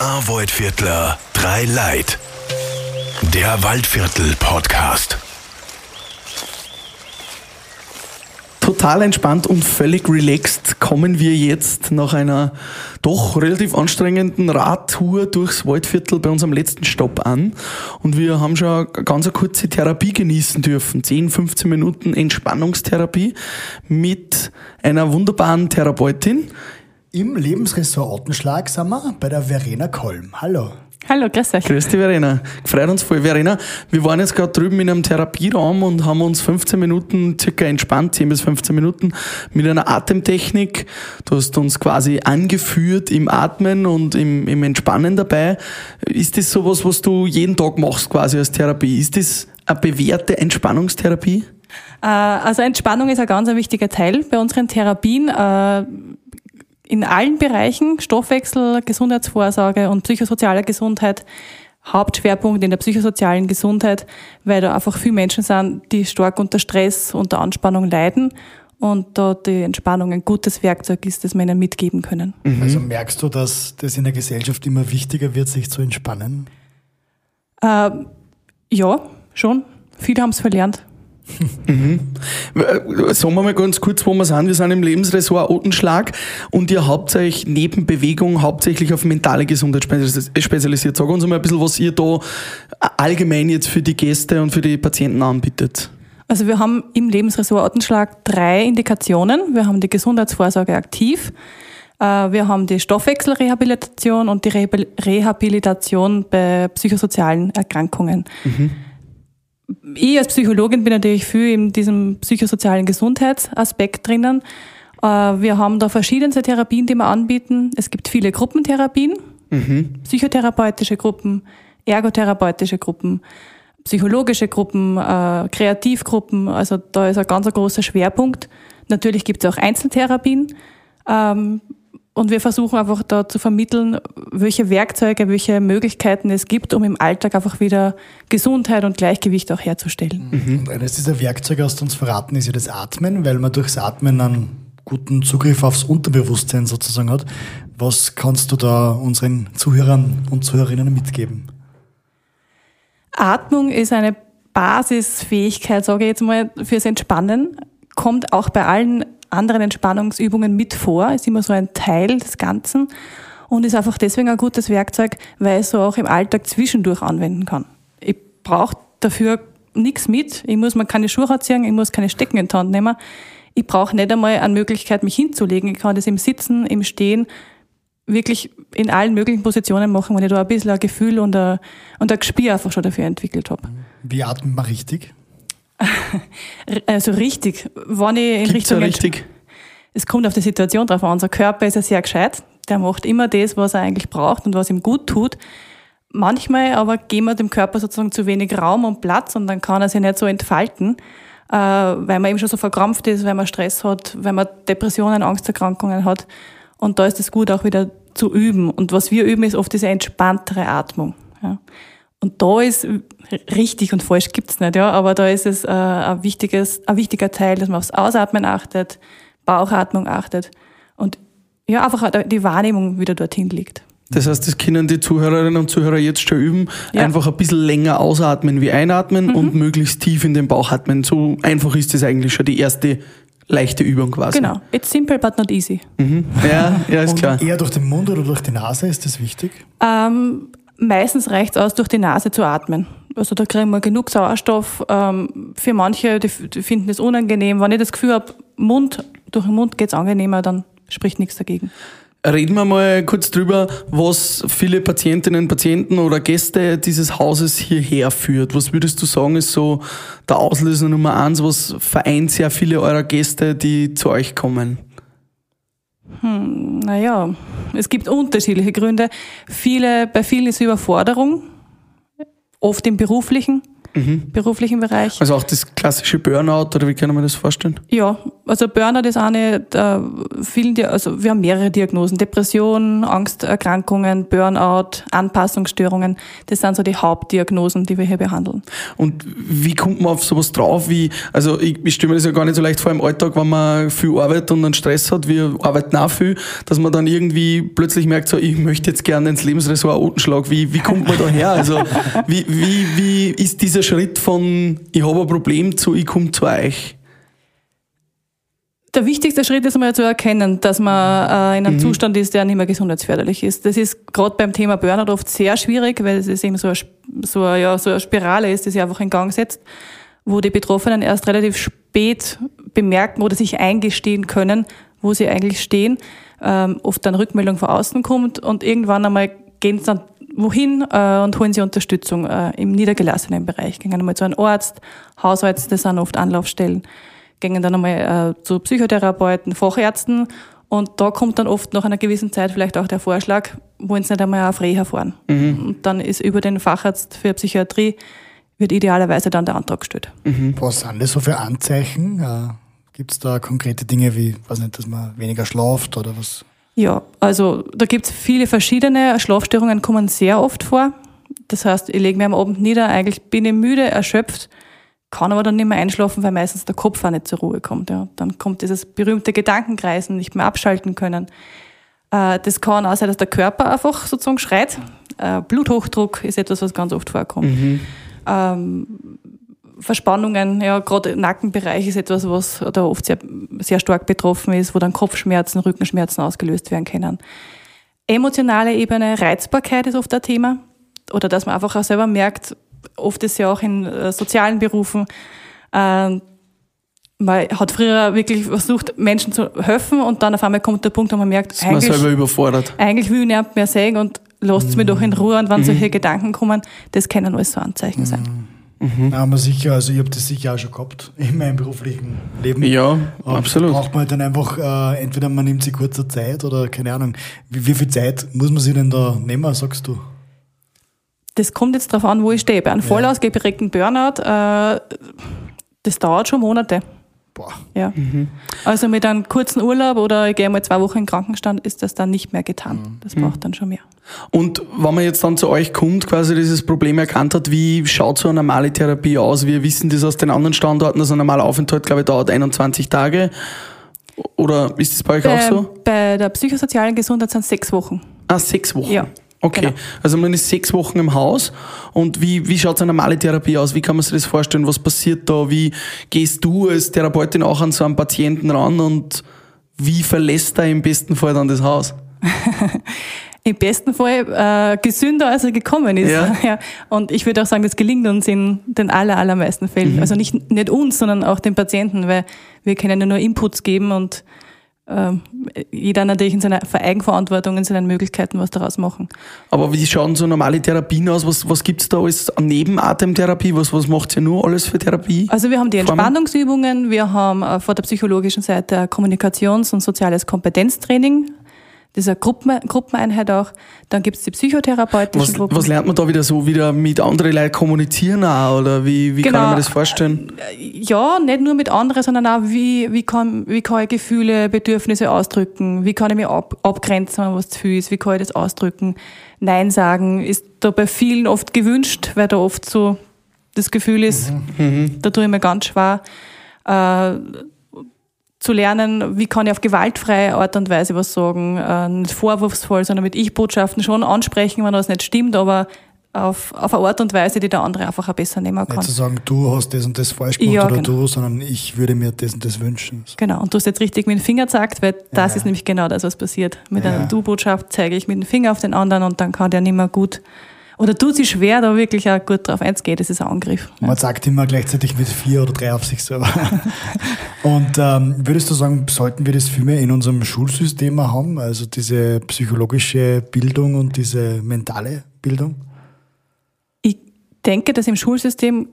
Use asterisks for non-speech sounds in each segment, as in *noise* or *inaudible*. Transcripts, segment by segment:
ein Waldviertler, drei Leid. Der Waldviertel-Podcast. Total entspannt und völlig relaxed kommen wir jetzt nach einer doch relativ anstrengenden Radtour durchs Waldviertel bei unserem letzten Stopp an. Und wir haben schon eine ganz kurze Therapie genießen dürfen. 10, 15 Minuten Entspannungstherapie mit einer wunderbaren Therapeutin. Im Lebensressort Ottenschlag sind wir bei der Verena Kolm. Hallo. Hallo, grüß euch. Grüß dich, Verena. Freut uns voll. Verena, wir waren jetzt gerade drüben in einem Therapieraum und haben uns 15 Minuten circa entspannt, 10 bis 15 Minuten mit einer Atemtechnik. Du hast uns quasi angeführt im Atmen und im, im Entspannen dabei. Ist das sowas, was du jeden Tag machst quasi als Therapie? Ist das eine bewährte Entspannungstherapie? Äh, Also Entspannung ist ein ganz ein wichtiger Teil bei unseren Therapien. In allen Bereichen, Stoffwechsel, Gesundheitsvorsorge und psychosoziale Gesundheit, Hauptschwerpunkt in der psychosozialen Gesundheit, weil da einfach viele Menschen sind, die stark unter Stress, unter Anspannung leiden und da die Entspannung ein gutes Werkzeug ist, das wir ihnen mitgeben können. Also merkst du, dass das in der Gesellschaft immer wichtiger wird, sich zu entspannen? Äh, ja, schon. Viele haben es verlernt. Äh, Sagen wir mal ganz kurz, wo wir sind. Wir sind im Lebensressort Otenschlag und ihr habt euch neben Bewegung hauptsächlich auf mentale Gesundheit spezialis- spezialisiert. Sag uns mal ein bisschen, was ihr da allgemein jetzt für die Gäste und für die Patienten anbietet. Also wir haben im Lebensressort Ottenschlag drei Indikationen. Wir haben die Gesundheitsvorsorge aktiv, äh, wir haben die Stoffwechselrehabilitation und die Rehabil- Rehabilitation bei psychosozialen Erkrankungen. Ich als Psychologin bin natürlich viel in diesem psychosozialen Gesundheitsaspekt drinnen. Äh, Wir haben da verschiedenste Therapien, die wir anbieten. Es gibt viele Gruppentherapien, psychotherapeutische Gruppen, ergotherapeutische Gruppen, psychologische Gruppen, äh, Kreativgruppen. Also da ist ein ganz großer Schwerpunkt. Natürlich gibt es auch Einzeltherapien. Und wir versuchen einfach da zu vermitteln, welche Werkzeuge, welche Möglichkeiten es gibt, um im Alltag einfach wieder Gesundheit und Gleichgewicht auch herzustellen. Und eines dieser Werkzeuge, hast du uns verraten, ist ja das Atmen, weil man durchs Atmen einen guten Zugriff aufs Unterbewusstsein sozusagen hat. Was kannst du da unseren Zuhörern und Zuhörerinnen mitgeben? Atmung ist eine Basisfähigkeit, sage ich jetzt mal, fürs Entspannen. Kommt auch bei allen anderen Entspannungsübungen mit vor, ist immer so ein Teil des Ganzen und ist einfach deswegen ein gutes Werkzeug, weil ich es so auch im Alltag zwischendurch anwenden kann. Ich brauche dafür nichts mit. Ich muss mir keine Schuhe anziehen, ich muss keine Stecken in die Hand nehmen. Ich brauche nicht einmal eine Möglichkeit, mich hinzulegen. Ich kann das im Sitzen, im Stehen, wirklich in allen möglichen Positionen machen, wenn ich da ein bisschen ein Gefühl und ein, und ein Gespür einfach schon dafür entwickelt habe. Wie atmet man richtig? *laughs* Also richtig, wenn ich in Gibt's Richtung... richtig? Es kommt auf die Situation drauf an. Unser Körper ist ja sehr gescheit. Der macht immer das, was er eigentlich braucht und was ihm gut tut. Manchmal aber geben wir dem Körper sozusagen zu wenig Raum und Platz und dann kann er sich nicht so entfalten, äh, weil man eben schon so verkrampft ist, weil man Stress hat, weil man Depressionen, Angsterkrankungen hat. Und da ist es gut, auch wieder zu üben. Und was wir üben, ist oft diese entspanntere Atmung. Ja. Und da ist richtig und falsch gibt's nicht, ja, aber da ist es äh, ein, wichtiges, ein wichtiger Teil, dass man aufs Ausatmen achtet, Bauchatmung achtet und ja, einfach die Wahrnehmung wieder dorthin liegt. Das heißt, das können die Zuhörerinnen und Zuhörer jetzt schon üben. Ja. Einfach ein bisschen länger ausatmen wie einatmen und möglichst tief in den Bauch atmen. So einfach ist das eigentlich schon die erste leichte Übung quasi. Genau. It's simple but not easy. Ja, ja, ist Und klar. eher durch den Mund oder durch die Nase, ist das wichtig? Ähm, meistens reicht's aus, durch die Nase zu atmen. Also da kriegen wir genug Sauerstoff. Ähm, für manche, die finden es unangenehm. Wenn ich das Gefühl habe, Mund, durch den Mund geht's angenehmer, dann spricht nichts dagegen. Reden wir mal kurz drüber, was viele Patientinnen, Patienten oder Gäste dieses Hauses hierher führt. Was würdest du sagen, ist so der Auslöser Nummer eins? Was vereint sehr viele eurer Gäste, die zu euch kommen? Naja, es gibt unterschiedliche Gründe. Viele, bei vielen ist Überforderung, oft im beruflichen, beruflichen Bereich. Also auch das klassische Burnout oder wie kann man das vorstellen? Ja, also Burnout ist eine der vielen, also wir haben mehrere Diagnosen. Depression, Angsterkrankungen, Burnout, Anpassungsstörungen. Das sind so die Hauptdiagnosen, die wir hier behandeln. Und wie kommt man auf sowas drauf? Wie, also ich, ich stelle mir das ja gar nicht so leicht vor im Alltag, wenn man viel Arbeit und einen Stress hat, wir arbeiten auch viel, dass man dann irgendwie plötzlich merkt, so, ich möchte jetzt gerne ins Lebensressort Otenschlag. Wie, wie kommt man da her? Also wie, wie, wie ist dieser Schritt von ich habe ein Problem zu ich komme zu euch? Der wichtigste Schritt ist einmal zu erkennen, dass man äh, in einem Zustand ist, der nicht mehr gesundheitsförderlich ist. Das ist gerade beim Thema Burnout oft sehr schwierig, weil es ist eben so eine, so, eine- ja, so eine Spirale ist, die sich einfach in Gang setzt, wo die Betroffenen erst relativ spät bemerken oder sich eingestehen können, wo sie eigentlich stehen. Ähm, oft dann Rückmeldung von außen kommt und irgendwann einmal gehen sie dann wohin äh, und holen sie Unterstützung äh, im niedergelassenen Bereich. Gehen einmal zu einem Arzt, Hausärzte sind oft Anlaufstellen gehen dann einmal äh, zu Psychotherapeuten, Fachärzten und da kommt dann oft nach einer gewissen Zeit vielleicht auch der Vorschlag, wollen Sie nicht einmal auf Reha fahren. Und dann ist über den Facharzt für Psychiatrie wird idealerweise dann der Antrag gestellt. Was sind das so für Anzeichen? Äh, Gibt es da konkrete Dinge wie, weiß nicht, dass man weniger schlaft oder was? Ja, also da gibt's viele verschiedene. Schlafstörungen kommen sehr oft vor. Das heißt, ich lege mir am Abend nieder, eigentlich bin ich müde, erschöpft, kann aber dann nicht mehr einschlafen, weil meistens der Kopf auch nicht zur Ruhe kommt. Ja. Dann kommt dieses berühmte Gedankenkreisen, nicht mehr abschalten können. Äh, Das kann auch sein, dass der Körper einfach sozusagen schreit. Äh, Bluthochdruck ist etwas, was ganz oft vorkommt. Ähm, Verspannungen, ja, gerade im Nackenbereich ist etwas, was da oft sehr, sehr stark betroffen ist, wo dann Kopfschmerzen, Rückenschmerzen ausgelöst werden können. Emotionale Ebene, Reizbarkeit ist oft ein Thema. Oder dass man einfach auch selber merkt, oft ist ja auch in äh, sozialen Berufen, äh, man hat früher wirklich versucht, Menschen zu helfen und dann auf einmal kommt der Punkt, wo man merkt, Ist man eigentlich, selber überfordert? eigentlich will ich nicht mehr sehen und lasst mich doch in Ruhe. Und wenn solche Gedanken kommen, das können alles so Anzeichen sein. Ja, aber sicher, also ich habe das sicher auch schon gehabt *laughs* in meinem beruflichen Leben. Ja, Aber absolut. Braucht man halt dann einfach, äh, entweder man nimmt sich kurzer Zeit oder keine Ahnung. Wie, wie viel Zeit muss man sich denn da nehmen, sagst du? Das kommt jetzt darauf an, wo ich stehe. Bei einem voll ausgeprägten Burnout, äh, das dauert schon Monate. Boah. Ja. Also mit einem kurzen Urlaub oder ich gehe mal zwei Wochen in den Krankenstand, ist das dann nicht mehr getan. Das braucht dann schon mehr. Und wenn man jetzt dann zu euch kommt, quasi dieses Problem erkannt hat, wie schaut so eine normale Therapie aus? Wir wissen das aus den anderen Standorten, dass ein normaler Aufenthalt, glaube ich, dauert 21 Tage. Oder ist das bei euch auch Bei, so? bei der psychosozialen Gesundheit sind es sechs Wochen. Ah, sechs Wochen. Ja, Okay. genau. Also man ist sechs Wochen im Haus. Und wie, wie schaut so eine normale Therapie aus? Wie kann man sich das vorstellen? Was passiert da? Wie gehst du als Therapeutin auch an so einen Patienten ran und wie verlässt er im besten Fall dann das Haus? *laughs* Im besten Fall äh, gesünder, als er gekommen ist. Ja. *laughs* Und ich würde auch sagen, das gelingt uns in den aller, allermeisten Fällen. Also nicht, nicht uns, sondern auch den Patienten, weil wir können ja nur Inputs geben und jeder natürlich in seiner Eigenverantwortung, in seinen Möglichkeiten was daraus machen. Aber wie schauen so normale Therapien aus? Was, was gibt's da alles an Nebenatemtherapie? Was, was macht ihr nur alles für Therapie? Also wir haben die? Entspannungsübungen, wir haben äh, von der psychologischen Seite Kommunikations- und soziales Kompetenztraining. Das ist eine Gruppen, Gruppeneinheit auch. Dann gibt's die psychotherapeutischen Was, Gruppen. was lernt man da wieder so? Wieder mit anderen Leuten kommunizieren auch? Oder wie, wie kann Genau. ich mir das vorstellen? ja, nicht nur mit anderen, sondern auch, wie, wie, kann, wie kann ich Gefühle, Bedürfnisse ausdrücken? Wie kann ich mich ab, abgrenzen, wenn was zu viel ist? Wie kann ich das ausdrücken? Nein sagen ist da bei vielen oft gewünscht, weil da oft so das Gefühl ist, da tue ich mir ganz schwer. Äh, zu lernen, wie kann ich auf gewaltfreie Art und Weise was sagen, äh, nicht vorwurfsvoll, sondern mit Ich-Botschaften schon ansprechen, wenn das nicht stimmt, aber auf, auf eine Art und Weise, die der andere einfach auch besser nehmen kann. Nicht zu sagen, du hast das und das falsch gemacht Ja, oder genau. du, sondern ich würde mir das und das wünschen. Genau, und du hast jetzt richtig mit dem Finger gezeigt, weil das Ja. ist nämlich genau das, was passiert. Mit Ja. einer Du-Botschaft zeige ich mit dem Finger auf den anderen und dann kann der nicht mehr gut, oder tut sich schwer, da wirklich auch gut drauf einzugehen. Das ist ein Angriff. Man sagt immer gleichzeitig mit vier oder drei auf sich selber. *laughs* Und ähm, würdest du sagen, sollten wir das viel mehr in unserem Schulsystem haben? Also diese psychologische Bildung und diese mentale Bildung? Ich denke, dass im Schulsystem,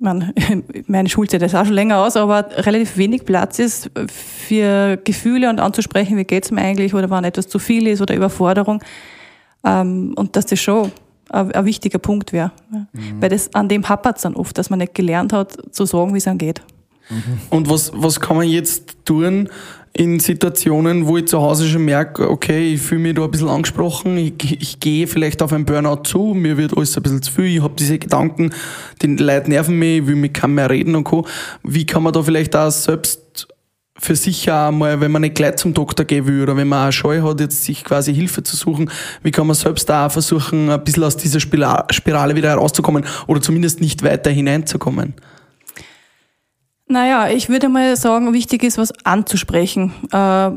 man, *laughs* meine Schulzeit ist auch schon länger aus, aber relativ wenig Platz ist für Gefühle und anzusprechen, wie geht's mir eigentlich oder wann etwas zu viel ist oder Überforderung. Ähm, und dass das schon ein, wichtiger Punkt wäre. Ja. Weil das, an dem hapert es dann oft, dass man nicht gelernt hat, zu sagen, wie es einem geht. Und was, was kann man jetzt tun in Situationen, wo ich zu Hause schon merke, okay, ich fühle mich da ein bisschen angesprochen, ich, ich gehe vielleicht auf ein Burnout zu, mir wird alles ein bisschen zu viel, ich habe diese Gedanken, die Leute nerven mich, ich will mit keinem mehr reden und co. Wie kann man da vielleicht auch selbst für sich auch mal, wenn man nicht gleich zum Doktor gehen will oder wenn man auch Scheu hat, jetzt sich quasi Hilfe zu suchen, wie kann man selbst auch versuchen, ein bisschen aus dieser Spirale wieder herauszukommen oder zumindest nicht weiter hineinzukommen? Naja, ich würde mal sagen, wichtig ist, was anzusprechen. Äh,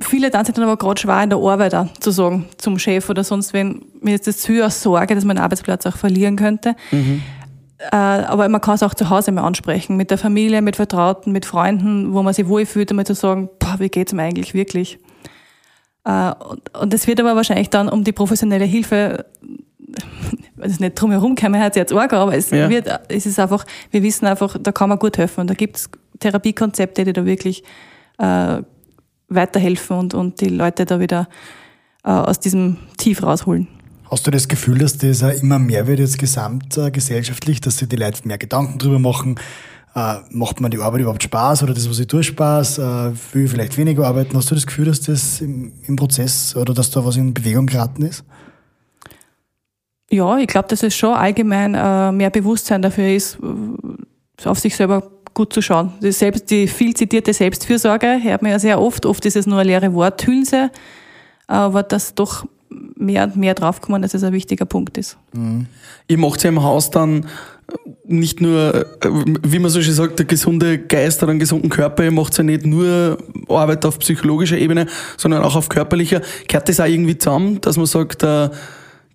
viele dann sind dann aber gerade schwer in der Arbeit auch zu sagen, zum Chef oder sonst wen, mir ist das zu Sorge, dass man den Arbeitsplatz auch verlieren könnte. Mhm. Äh, aber man kann es auch zu Hause mal ansprechen, mit der Familie, mit Vertrauten, mit Freunden, wo man sich wohlfühlt, einmal zu sagen, boah, wie geht's mir eigentlich wirklich? Äh, und es wird aber wahrscheinlich dann um die professionelle Hilfe *laughs* es ist nicht drumherum kommen, hat jetzt arg, aber es ja. wird, es ist einfach, wir wissen einfach, da kann man gut helfen und da gibt es Therapiekonzepte, die da wirklich äh, weiterhelfen und, und die Leute da wieder äh, aus diesem Tief rausholen. Hast du das Gefühl, dass das immer mehr wird jetzt gesamtgesellschaftlich, dass sich die Leute mehr Gedanken drüber machen, äh, macht man die Arbeit überhaupt Spaß oder das, was ich tue, Spaß, äh, will vielleicht weniger arbeiten. Hast du das Gefühl, dass das im, im Prozess oder dass da was in Bewegung geraten ist? Ja, ich glaube, dass es schon allgemein äh, mehr Bewusstsein dafür ist, äh, auf sich selber gut zu schauen. Die, selbst, die viel zitierte Selbstfürsorge hört man ja sehr oft. Oft ist es nur eine leere Worthülse, aber dass doch mehr und mehr draufkommen, dass es ein wichtiger Punkt ist. Mhm. Ihr macht ja im Haus dann nicht nur, äh, wie man so schön sagt, der gesunde Geist oder einen gesunden Körper, ihr macht ja nicht nur Arbeit auf psychologischer Ebene, sondern auch auf körperlicher. Gehört das auch irgendwie zusammen, dass man sagt, äh,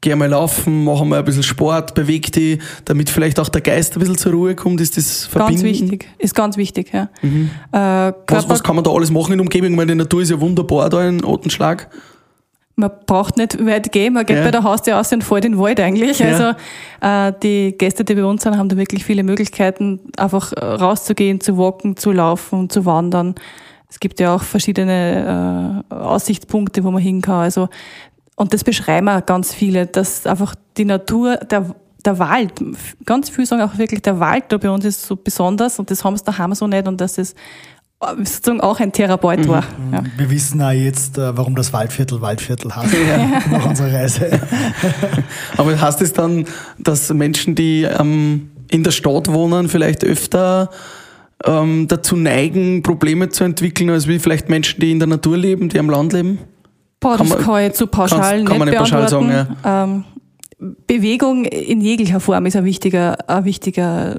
geh mal laufen, mach mal ein bisschen Sport, beweg dich, damit vielleicht auch der Geist ein bisschen zur Ruhe kommt, ist das verbinden? Ganz wichtig, ist ganz wichtig, ja. Mhm. Äh, was, was kann man da alles machen in der Umgebung? Ich meine, die Natur ist ja wunderbar da in Otenschlag. Man braucht nicht weit gehen, man geht ja. bei der Haustür aus und fährt in den Wald eigentlich. Ja. Also äh, die Gäste, die bei uns sind, haben da wirklich viele Möglichkeiten, einfach rauszugehen, zu walken, zu laufen, zu wandern. Es gibt ja auch verschiedene äh, Aussichtspunkte, wo man hin kann. Also und das beschreiben auch ganz viele, dass einfach die Natur, der, der Wald, ganz viele sagen auch wirklich, der Wald da bei uns ist so besonders und das haben sie daheim so nicht und dass es sozusagen auch ein Therapeut war. Mhm. Ja. Wir wissen auch jetzt, äh, warum das Waldviertel Waldviertel heißt ja. *laughs* nach unserer Reise. *laughs* Aber heißt es dann, dass Menschen, die ähm, in der Stadt wohnen, vielleicht öfter ähm, dazu neigen, Probleme zu entwickeln, als wie vielleicht Menschen, die in der Natur leben, die am Land leben? Boah, das kann, kann ich zu pauschal nicht, kann man nicht pauschal sagen, ja. Ähm, Bewegung in jeglicher Form ist ein wichtiger, ein wichtiger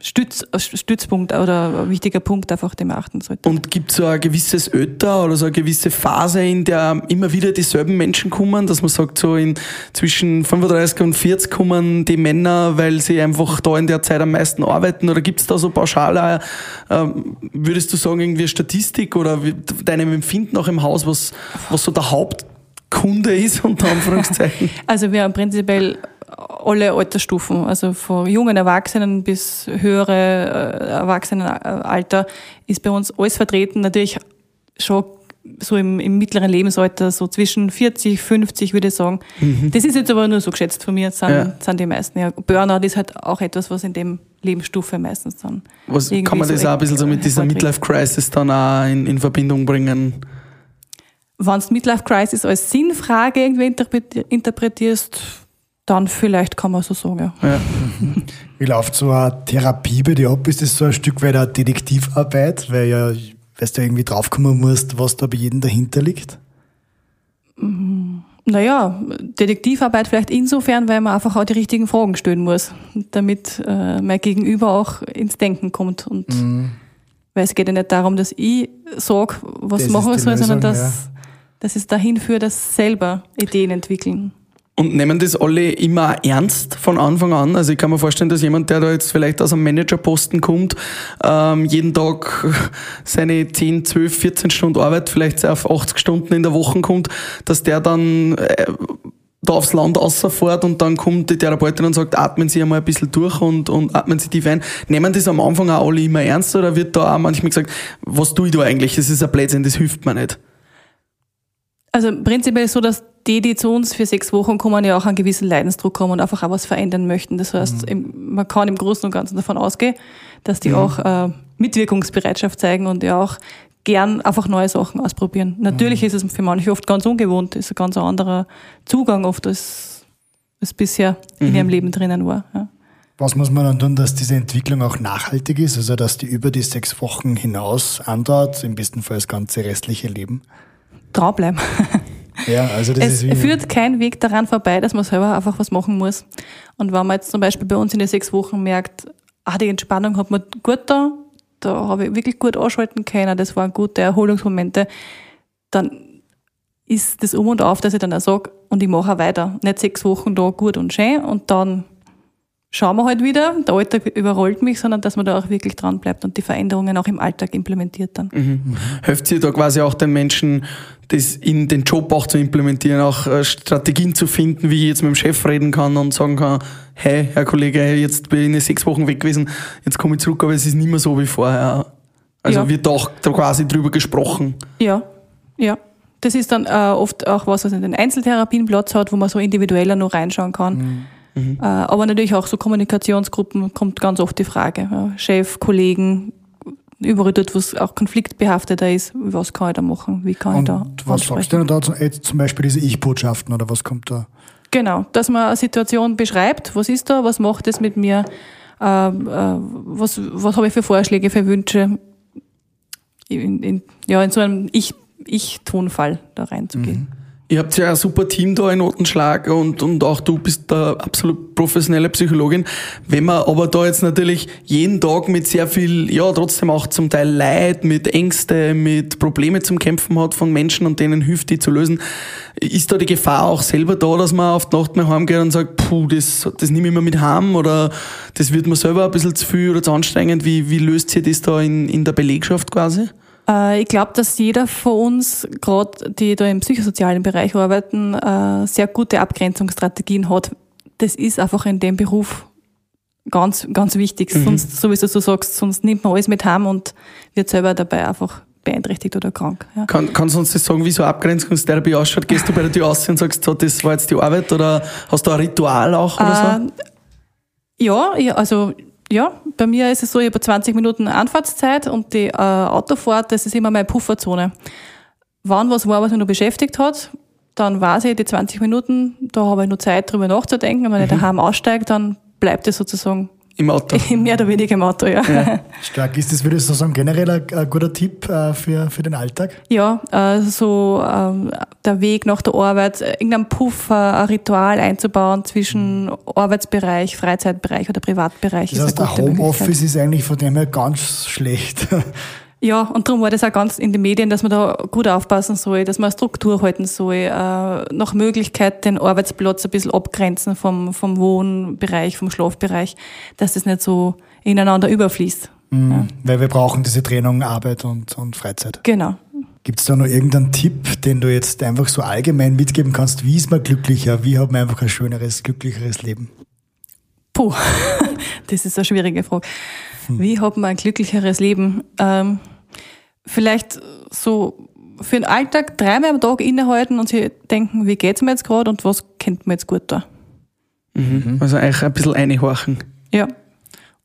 Stütz, Stützpunkt oder wichtiger Punkt, einfach, den man achten sollte. Und gibt es so ein gewisses Ötter oder so eine gewisse Phase, in der immer wieder dieselben Menschen kommen, dass man sagt, so in zwischen 35 und 40 kommen die Männer, weil sie einfach da in der Zeit am meisten arbeiten? Oder gibt es da so pauschal, äh, würdest du sagen, irgendwie Statistik oder deinem Empfinden auch im Haus, was, was so der Haupt Kunde ist, unter *laughs* Anführungszeichen? Also wir haben prinzipiell alle Altersstufen, also von jungen Erwachsenen bis höhere äh, Erwachsenenalter ist bei uns alles vertreten. Natürlich schon so im, im mittleren Lebensalter, so zwischen 40, 50 würde ich sagen. Mhm. Das ist jetzt aber nur so geschätzt von mir, sind, ja. sind die meisten. Ja, Burnout ist halt auch etwas, was in dem Lebensstufe meistens dann. Was, kann man das so auch ein bisschen so mit dieser Midlife-Crisis dann auch in, in Verbindung bringen? Wenn du Midlife Crisis als Sinnfrage irgendwie interpretierst, dann vielleicht kann man so sagen. Ja. *laughs* Wie läuft so eine Therapie bei dir ab? Ist das so ein Stück weit eine Detektivarbeit, weil ja, weißt du irgendwie draufkommen musst, was da bei jedem dahinter liegt? Mhm. Naja, Detektivarbeit vielleicht insofern, weil man einfach auch die richtigen Fragen stellen muss, damit äh, mein Gegenüber auch ins Denken kommt. Und mhm. weil es geht ja nicht darum, dass ich sage, was das machen soll, sondern dass ja dass es dahin führt, dass selber Ideen entwickeln. Und nehmen das alle immer ernst von Anfang an? Also ich kann mir vorstellen, dass jemand, der da jetzt vielleicht aus einem Managerposten kommt, ähm, jeden Tag seine 10, 12, 14 Stunden Arbeit vielleicht auf 80 Stunden in der Woche kommt, dass der dann äh, da aufs Land rausfährt und dann kommt die Therapeutin und sagt, atmen Sie einmal ein bisschen durch und, und atmen Sie tief ein. Nehmen das am Anfang auch alle immer ernst oder wird da auch manchmal gesagt, was tue ich da eigentlich? Das ist ein Blödsinn, das hilft mir nicht. Also prinzipiell so, dass die, die zu uns für sechs Wochen kommen, ja auch einen gewissen Leidensdruck haben und einfach auch was verändern möchten. Das heißt, mhm. man kann im Großen und Ganzen davon ausgehen, dass die mhm. auch äh, Mitwirkungsbereitschaft zeigen und ja auch gern einfach neue Sachen ausprobieren. Natürlich ist es für manche oft ganz ungewohnt, ist ein ganz anderer Zugang oft als, als bisher in ihrem Leben drinnen war. Ja. Was muss man dann tun, dass diese Entwicklung auch nachhaltig ist, also dass die über die sechs Wochen hinaus andauert, im besten Fall das ganze restliche Leben? Dranbleiben. *laughs* Ja, also das Es ist wie führt kein Weg daran vorbei, dass man selber einfach was machen muss. Und wenn man jetzt zum Beispiel bei uns in den sechs Wochen merkt, ah, die Entspannung hat mir gut da, da habe ich wirklich gut ausschalten können, das waren gute Erholungsmomente, dann ist das um und auf, dass ich dann auch sage, und ich mache auch weiter. Nicht sechs Wochen da gut und schön und dann schauen wir halt wieder, der Alltag überrollt mich, sondern dass man da auch wirklich dran bleibt und die Veränderungen auch im Alltag implementiert dann. Hilft sie da quasi auch den Menschen, das in den Job auch zu implementieren, auch äh, Strategien zu finden, wie ich jetzt mit dem Chef reden kann und sagen kann, hey, Herr Kollege, hey, jetzt bin ich sechs Wochen weg gewesen, jetzt komme ich zurück, aber es ist nicht mehr so wie vorher. Also Ja. wird auch quasi drüber gesprochen. Ja, ja. Das ist dann äh, oft auch was, was in den Einzeltherapien Platz hat, wo man so individueller noch reinschauen kann. Äh, aber natürlich auch so Kommunikationsgruppen kommt ganz oft die Frage. Ja. Chef, Kollegen, überall dort, wo es auch konfliktbehafteter ist, was kann ich da machen? Wie kann ich da Und was sagst ansprechen? du denn da zum, zum Beispiel diese Ich-Botschaften oder was kommt da? Genau, dass man eine Situation beschreibt, was ist da, was macht es mit mir, ähm, äh, was, was habe ich für Vorschläge, für Wünsche, in, in, ja, in so einem Ich- Ich-Tonfall da reinzugehen. Ihr habt ja ein super Team da in Notenschlag und, und auch du bist da absolut professionelle Psychologin. Wenn man aber da jetzt natürlich jeden Tag mit sehr viel, ja, trotzdem auch zum Teil Leid, mit Ängste, mit Probleme zum Kämpfen hat von Menschen und denen hilft, die zu lösen, ist da die Gefahr auch selber da, dass man auf die Nacht mal heimgeht und sagt, puh, das, das nehme ich mir mit heim oder das wird mir selber ein bisschen zu viel oder zu anstrengend. Wie, wie löst sich das da in, in der Belegschaft quasi? Äh, ich glaube, dass jeder von uns, gerade die da im psychosozialen Bereich arbeiten, äh, sehr gute Abgrenzungsstrategien hat. Das ist einfach in dem Beruf ganz, ganz wichtig. Sonst, so wie du so sagst, sonst nimmt man alles mit heim und wird selber dabei einfach beeinträchtigt oder krank. Ja. Kann, kannst du uns das sagen, wie so Abgrenzungstherapie ausschaut? Gehst du bei der Tür aus und sagst, so, das war jetzt die Arbeit oder hast du ein Ritual auch oder so? Äh, ja, ja, also ja, bei mir ist es so, ich habe 20 Minuten Anfahrtszeit und die äh, Autofahrt, das ist immer meine Pufferzone. Wann was war, was mich noch beschäftigt hat, dann weiß ich, die 20 Minuten, da habe ich noch Zeit, drüber nachzudenken. Und wenn ich daheim aussteige, dann bleibt es sozusagen Im Auto. *laughs* mehr oder weniger im Auto, ja. Stark ist das, würdest du sagen, generell ein, ein guter Tipp äh, für, für den Alltag? Ja, äh, so ähm, der Weg nach der Arbeit, äh, irgendein Puffer, ein Ritual einzubauen zwischen Arbeitsbereich, Freizeitbereich oder Privatbereich. Das heißt, eine der. Homeoffice ist eigentlich von dem her ganz schlecht. Ja, und darum war das auch ganz in den Medien, dass man da gut aufpassen soll, dass man eine Struktur halten soll, äh, nach Möglichkeit den Arbeitsplatz ein bisschen abgrenzen vom, vom Wohnbereich, vom Schlafbereich, dass das nicht so ineinander überfließt. Mhm. Weil wir brauchen diese Trennung Arbeit und, und Freizeit. Genau. Gibt es da noch irgendeinen Tipp, den du jetzt einfach so allgemein mitgeben kannst? Wie ist man glücklicher? Wie hat man einfach ein schöneres, glücklicheres Leben? Puh, *laughs* das ist eine schwierige Frage. Wie hat man ein glücklicheres Leben? Ähm, vielleicht so für den Alltag dreimal am Tag innehalten und sich denken, wie geht's mir jetzt gerade und was kennt mir jetzt gut da? Also eigentlich ein bisschen einhorchen. Ja.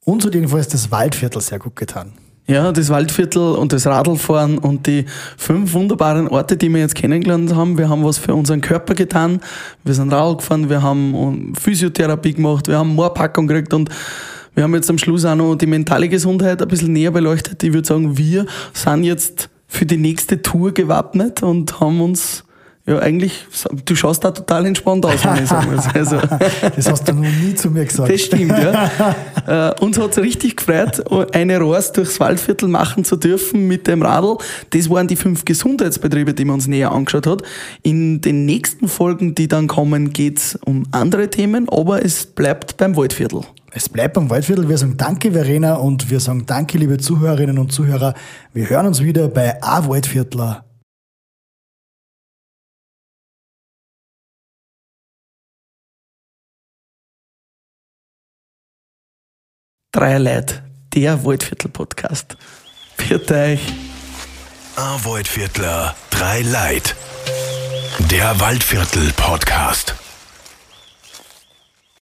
Uns hat jedenfalls das Waldviertel sehr gut getan. Ja, das Waldviertel und das Radlfahren und die fünf wunderbaren Orte, die wir jetzt kennengelernt haben. Wir haben was für unseren Körper getan. Wir sind Radl gefahren, wir haben Physiotherapie gemacht, wir haben Moorpackung gekriegt und wir haben jetzt am Schluss auch noch die mentale Gesundheit ein bisschen näher beleuchtet. Ich würde sagen, wir sind jetzt für die nächste Tour gewappnet und haben uns ja eigentlich, du schaust da total entspannt aus, wenn ich sagen muss. Also, *laughs* Das hast du noch nie zu mir gesagt. das stimmt, ja. äh, uns hat's richtig gefreut, eine Rost durchs Waldviertel machen zu dürfen mit dem Radl. Das waren die fünf Gesundheitsbetriebe, die man uns näher angeschaut hat. In den nächsten Folgen, die dann kommen, geht's um andere Themen, aber es bleibt beim Waldviertel. Es bleibt beim Waldviertel. Wir sagen Danke, Verena, und wir sagen Danke, liebe Zuhörerinnen und Zuhörer. Wir hören uns wieder bei A Waldviertler. Drei Leute, der Waldviertel-Podcast. Viert euch. A Waldviertler, drei Leid. Der Waldviertel Podcast.